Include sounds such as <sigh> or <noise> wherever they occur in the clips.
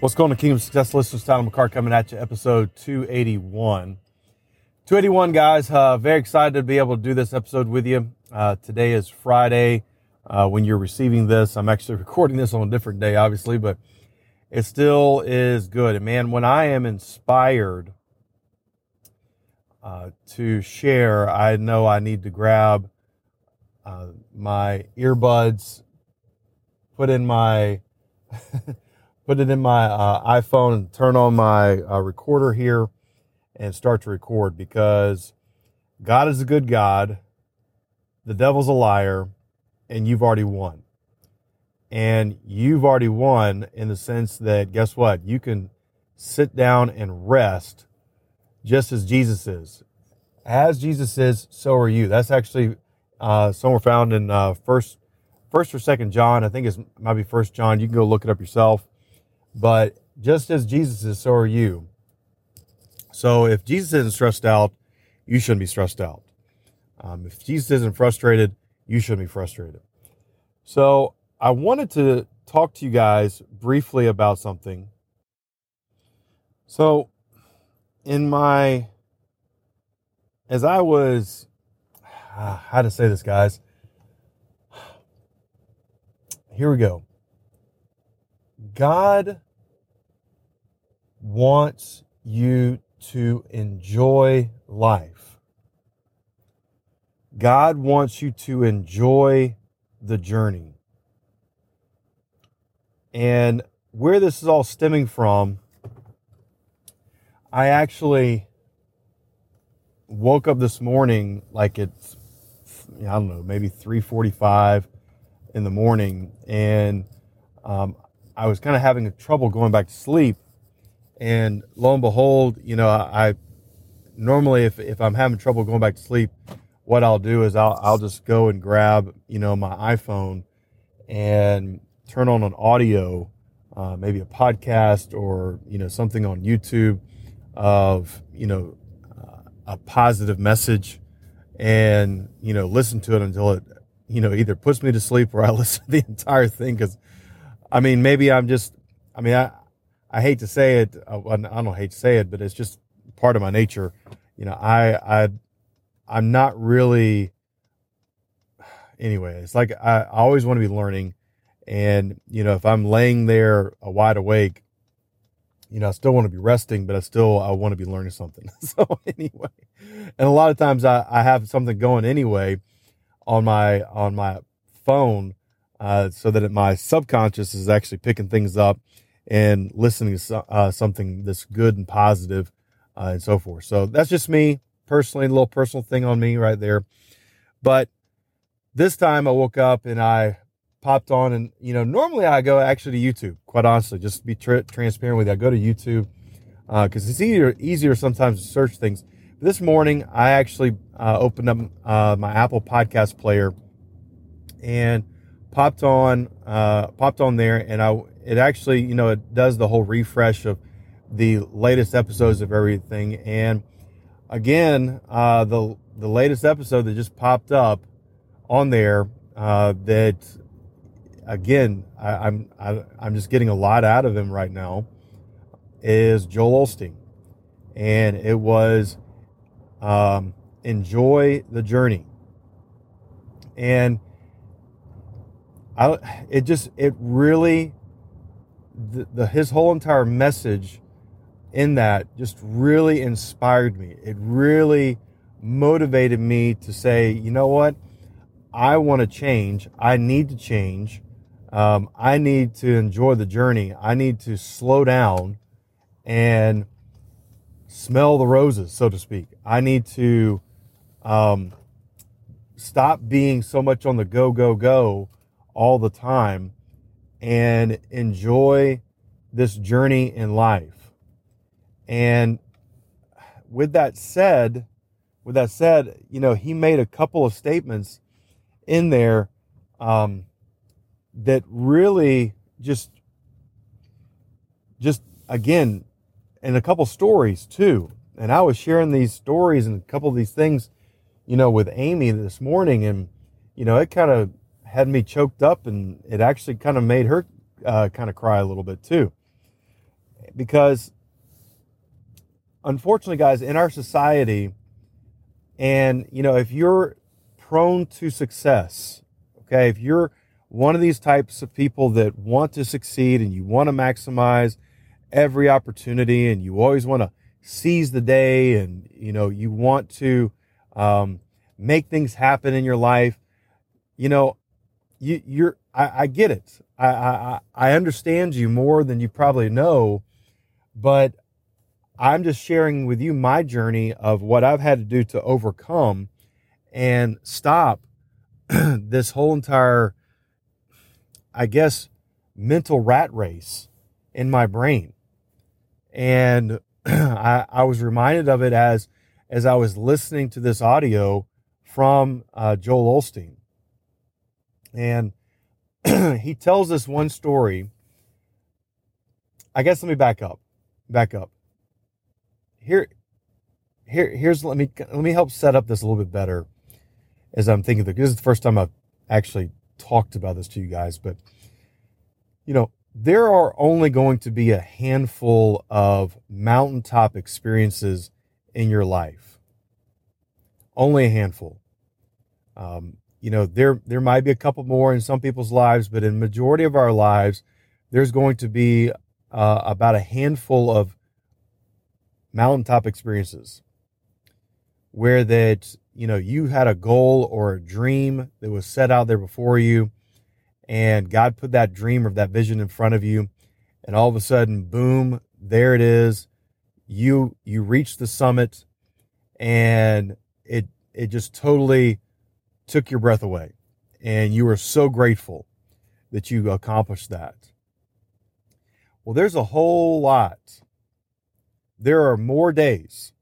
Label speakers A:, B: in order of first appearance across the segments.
A: What's going on, Kingdom Success listeners? Tyler McCart coming at you, episode 281. 281, guys. Uh, very excited to be able to do this episode with you. Uh, today is Friday. Uh, when you're receiving this, I'm actually recording this on a different day, obviously, but it still is good. And man, when I am inspired uh, to share, I know I need to grab uh, my earbuds, put in my <laughs> put it in my uh, iPhone and turn on my uh, recorder here and start to record because God is a good God, the devil's a liar, and you've already won. And you've already won in the sense that, guess what? You can sit down and rest just as Jesus is. As Jesus is, so are you. That's actually uh, somewhere found in uh, first, first or second John. I think it might be first John. You can go look it up yourself but just as Jesus is, so are you. So if Jesus isn't stressed out, you shouldn't be stressed out. Um, if Jesus isn't frustrated, you shouldn't be frustrated. So I wanted to talk to you guys briefly about something. So in my, as I was, how to say this, guys. Here we go. God wants you to enjoy life. God wants you to enjoy the journey. And where this is all stemming from, I actually woke up this morning like it's I don't know, maybe 3:45 in the morning and um, I was kind of having trouble going back to sleep and lo and behold, you know, I, I normally if, if I'm having trouble going back to sleep, what I'll do is I'll, I'll just go and grab, you know, my iPhone and turn on an audio, uh, maybe a podcast or, you know, something on YouTube of, you know, uh, a positive message and, you know, listen to it until it, you know, either puts me to sleep or I <laughs> listen to the entire thing. Cause I mean, maybe I'm just, I mean, I, I hate to say it. Uh, I don't hate to say it, but it's just part of my nature. You know, I, I, I'm not really, anyway, it's like I, I always want to be learning. And, you know, if I'm laying there uh, wide awake, you know, I still want to be resting, but I still, I want to be learning something. <laughs> so anyway, and a lot of times I, I have something going anyway on my, on my phone, uh, so that my subconscious is actually picking things up and listening to uh, something that's good and positive, uh, and so forth. So that's just me personally, a little personal thing on me right there. But this time I woke up and I popped on, and you know, normally I go actually to YouTube. Quite honestly, just to be tra- transparent with you, I go to YouTube because uh, it's easier easier sometimes to search things. But this morning I actually uh, opened up uh, my Apple Podcast player and popped on uh, popped on there, and I it actually, you know, it does the whole refresh of the latest episodes of everything. And again, uh, the the latest episode that just popped up on there uh, that again I, I'm I, am just getting a lot out of him right now is Joel Osteen, and it was um, enjoy the journey, and I it just it really the, the, his whole entire message in that just really inspired me. It really motivated me to say, you know what? I want to change. I need to change. Um, I need to enjoy the journey. I need to slow down and smell the roses, so to speak. I need to um, stop being so much on the go, go, go all the time and enjoy this journey in life. And with that said, with that said, you know, he made a couple of statements in there um, that really just, just again, and a couple stories too. And I was sharing these stories and a couple of these things, you know, with Amy this morning, and you know, it kind of had me choked up, and it actually kind of made her uh, kind of cry a little bit too, because unfortunately, guys, in our society, and you know, if you're prone to success, okay, if you're one of these types of people that want to succeed and you want to maximize every opportunity and you always want to seize the day and you know you want to um, make things happen in your life you know you you're I, I get it. I, I I understand you more than you probably know but I'm just sharing with you my journey of what I've had to do to overcome and stop <clears throat> this whole entire I guess mental rat race in my brain. And <clears throat> I, I, was reminded of it as as I was listening to this audio from uh, Joel Osteen, and <clears throat> he tells this one story. I guess let me back up, back up. Here, here, here's let me let me help set up this a little bit better as I'm thinking. This is the first time I've actually talked about this to you guys, but you know, there are only going to be a handful of mountaintop experiences in your life. Only a handful. Um, you know, there there might be a couple more in some people's lives, but in majority of our lives, there's going to be uh, about a handful of mountaintop experiences where that you know you had a goal or a dream that was set out there before you and God put that dream or that vision in front of you, and all of a sudden, boom, there it is. You you reach the summit, and it it just totally took your breath away, and you were so grateful that you accomplished that. Well, there's a whole lot. There are more days,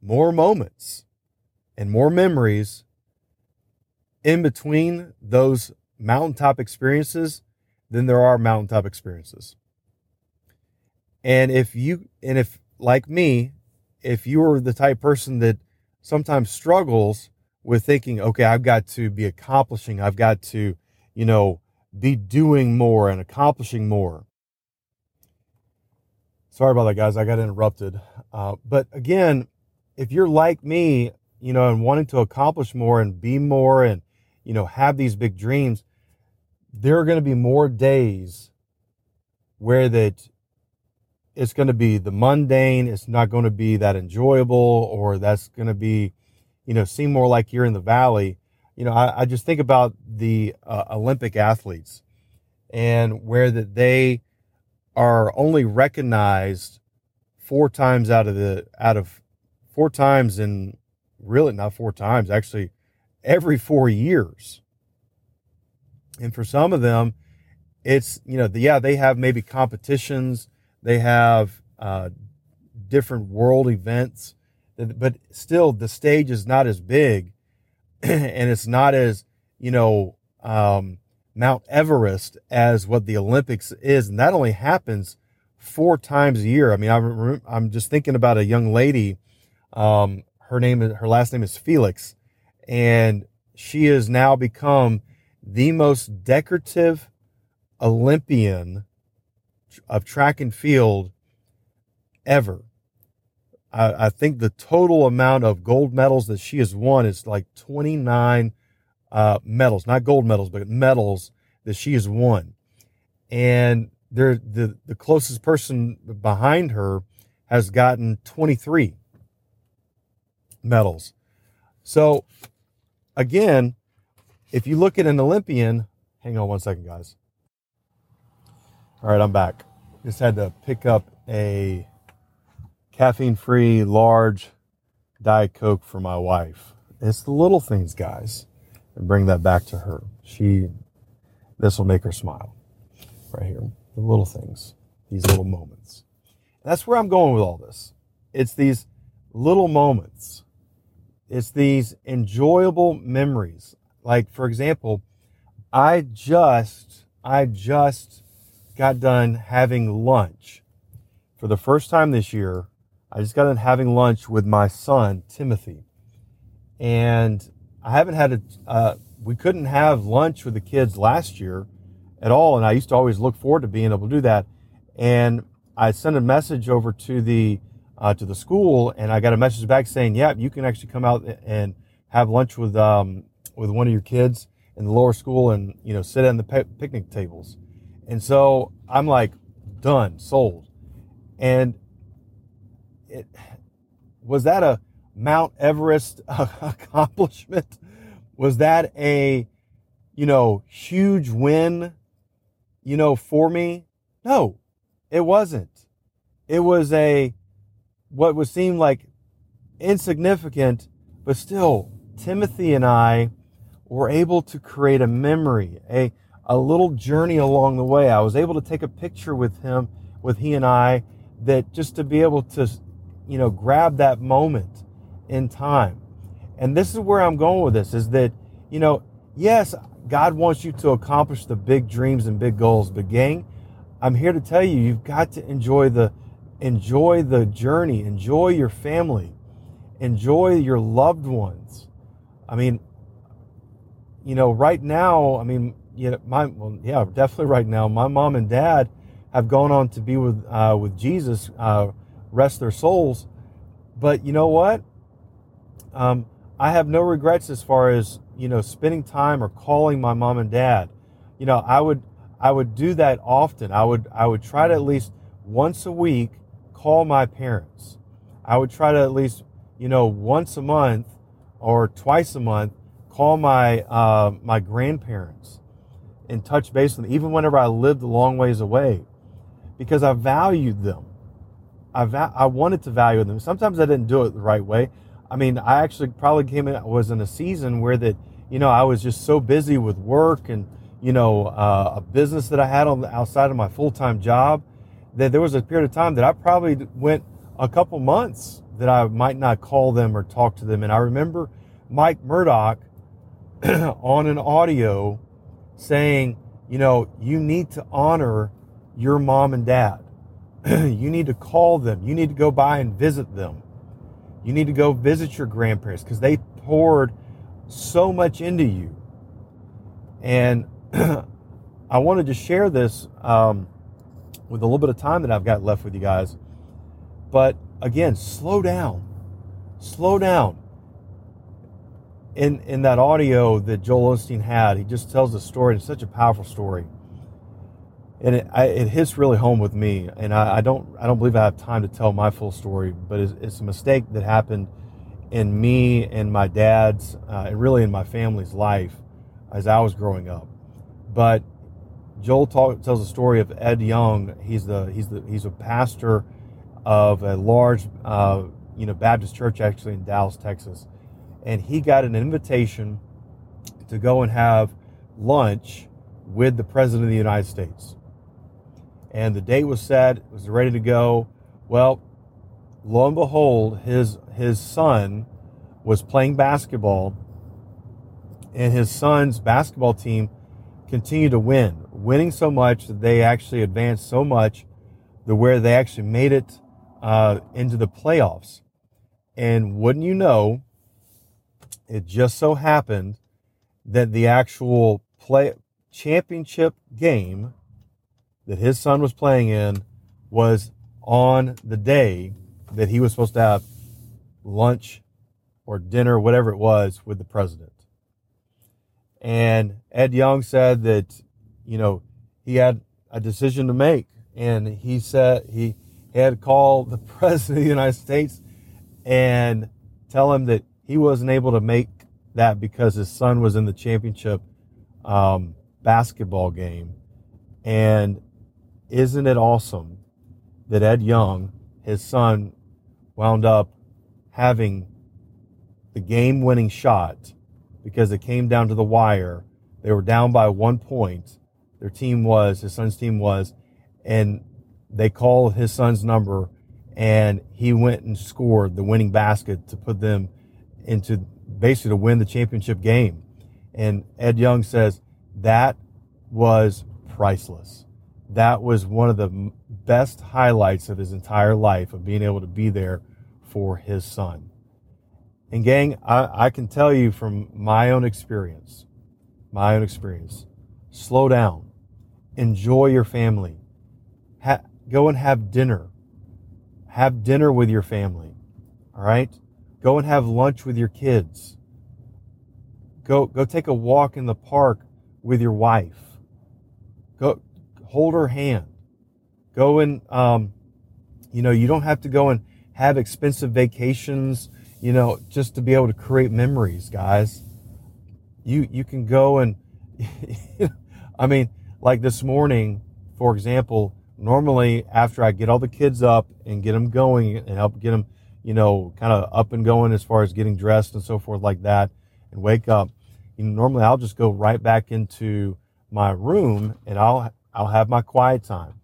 A: more moments, and more memories in between those mountaintop experiences than there are mountaintop experiences. And if you, and if like me, if you are the type person that sometimes struggles with thinking, okay, I've got to be accomplishing, I've got to, you know, be doing more and accomplishing more. Sorry about that, guys. I got interrupted. Uh, but again, if you're like me, you know, and wanting to accomplish more and be more and, you know, have these big dreams, there are going to be more days where that it's going to be the mundane it's not going to be that enjoyable or that's going to be you know seem more like you're in the valley. You know i, I just think about the uh, olympic athletes and where that they are only recognized four times out of the out of four times in really not four times actually every four years. And for some of them, it's, you know, the, yeah, they have maybe competitions, they have uh, different world events, but still the stage is not as big <clears throat> and it's not as, you know, um, Mount Everest as what the Olympics is. And that only happens four times a year. I mean, I'm, I'm just thinking about a young lady. Um, her name her last name is Felix and she has now become the most decorative Olympian of track and field ever. I, I, think the total amount of gold medals that she has won is like 29 uh, medals, not gold medals, but medals that she has won. And there, the, the closest person behind her has gotten 23 medals. So again, if you look at an Olympian, hang on one second, guys. All right, I'm back. Just had to pick up a caffeine free large Diet Coke for my wife. It's the little things, guys, and bring that back to her. She, this will make her smile. right here. The little things, these little moments. That's where I'm going with all this. It's these little moments. It's these enjoyable memories. Like, for example, I just, I just got done having lunch for the first time this year. I just got in having lunch with my son, Timothy. And I haven't had a, uh, we couldn't have lunch with the kids last year at all. And I used to always look forward to being able to do that. And I sent a message over to the, uh, to the school and I got a message back saying, yeah, you can actually come out and have lunch with, um, with one of your kids in the lower school and, you know, sit at the picnic tables. And so I'm like, done, sold. And it was that a Mount Everest <laughs> accomplishment? Was that a, you know, huge win, you know, for me? No, it wasn't. It was a, what would seem like insignificant, but still, Timothy and I were able to create a memory, a, a little journey along the way. I was able to take a picture with him, with he and I, that just to be able to, you know, grab that moment in time. And this is where I'm going with this is that, you know, yes, God wants you to accomplish the big dreams and big goals, but gang, I'm here to tell you, you've got to enjoy the, enjoy the journey, enjoy your family, enjoy your loved ones. I mean, you know, right now, I mean, yeah, my well, yeah, definitely right now. My mom and dad have gone on to be with uh, with Jesus, uh, rest their souls. But you know what? Um, I have no regrets as far as you know spending time or calling my mom and dad. You know, I would I would do that often. I would I would try to at least once a week call my parents. I would try to at least you know once a month or twice a month call my uh, my grandparents and touch base with them, even whenever I lived a long ways away, because I valued them. I, va- I wanted to value them. Sometimes I didn't do it the right way. I mean, I actually probably came in, was in a season where that, you know, I was just so busy with work and, you know, uh, a business that I had on the outside of my full-time job that there was a period of time that I probably went a couple months that I might not call them or talk to them. And I remember Mike Murdock <clears throat> on an audio saying, you know, you need to honor your mom and dad. <clears throat> you need to call them. You need to go by and visit them. You need to go visit your grandparents because they poured so much into you. And <clears throat> I wanted to share this um, with a little bit of time that I've got left with you guys. But again, slow down. Slow down in in that audio that Joel Osteen had, he just tells the story. It's such a powerful story, and it, I, it hits really home with me. And I, I, don't I don't believe I have time to tell my full story, but it's, it's a mistake that happened in me and my dad's, uh, and really in my family's life as I was growing up. But Joel talk, tells the story of Ed Young. He's the he's the he's a pastor of a large uh, you know Baptist church actually in Dallas, Texas and he got an invitation to go and have lunch with the President of the United States. And the date was set, it was ready to go. Well, lo and behold, his his son was playing basketball, and his son's basketball team continued to win, winning so much that they actually advanced so much to where they actually made it uh, into the playoffs. And wouldn't you know, it just so happened that the actual play championship game that his son was playing in was on the day that he was supposed to have lunch or dinner, whatever it was, with the president. And Ed Young said that, you know, he had a decision to make. And he said he had called the <laughs> president of the United States and tell him that he wasn't able to make that because his son was in the championship um, basketball game. And isn't it awesome that Ed Young, his son, wound up having the game winning shot because it came down to the wire. They were down by one point. their team was, his son's team was, and they called his son's number and he went and scored the winning basket to put them into basically to win the championship game. And Ed Young says that was priceless. That was one of the best highlights of his entire life of being able to be there for his son. And gang, I, I can tell you from my own experience, my own experience, slow down, enjoy your family, ha- go and have dinner, have dinner with your family. All right. Go and have lunch with your kids. Go, go take a walk in the park with your wife. Go hold her hand. Go and, um, you know, you don't have to go and have expensive vacations, you know, just to be able to create memories, guys. You, you can go and, <laughs> I mean, like this morning, for example, normally after I get all the kids up and get them going and help get them, you know, kind of up and going as far as getting dressed and so forth like that and wake up, you know, normally I'll just go right back into my room and I'll, I'll have my quiet time.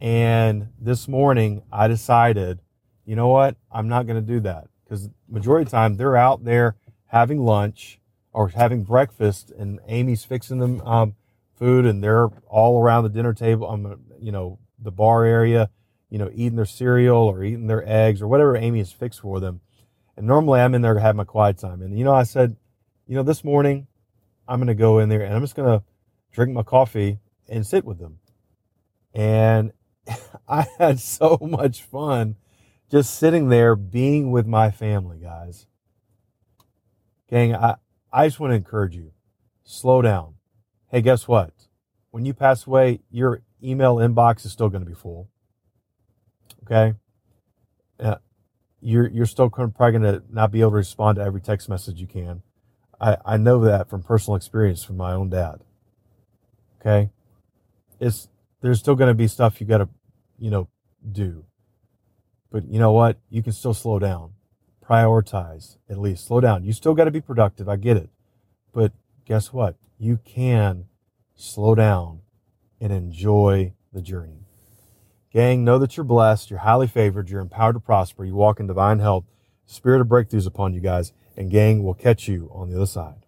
A: And this morning I decided, you know what? I'm not going to do that because majority of the time they're out there having lunch or having breakfast and Amy's fixing them, um, food and they're all around the dinner table on the, you know, the bar area, you know, eating their cereal or eating their eggs or whatever Amy has fixed for them. And normally I'm in there to have my quiet time. And, you know, I said, you know, this morning I'm going to go in there and I'm just going to drink my coffee and sit with them. And <laughs> I had so much fun just sitting there being with my family, guys. Gang, I, I just want to encourage you slow down hey, guess what? When you pass away, your email inbox is still going to be full. Okay. Uh, you're, you're still probably going to not be able to respond to every text message you can. I, I know that from personal experience from my own dad. Okay. It's, there's still going to be stuff you got to, you know, do. But you know what? You can still slow down, prioritize at least, slow down. You still got to be productive. I get it. But guess what? You can slow down and enjoy the journey. Gang, know that you're blessed, you're highly favored, you're empowered to prosper, you walk in divine health, spirit of breakthroughs upon you guys, and gang, will catch you on the other side.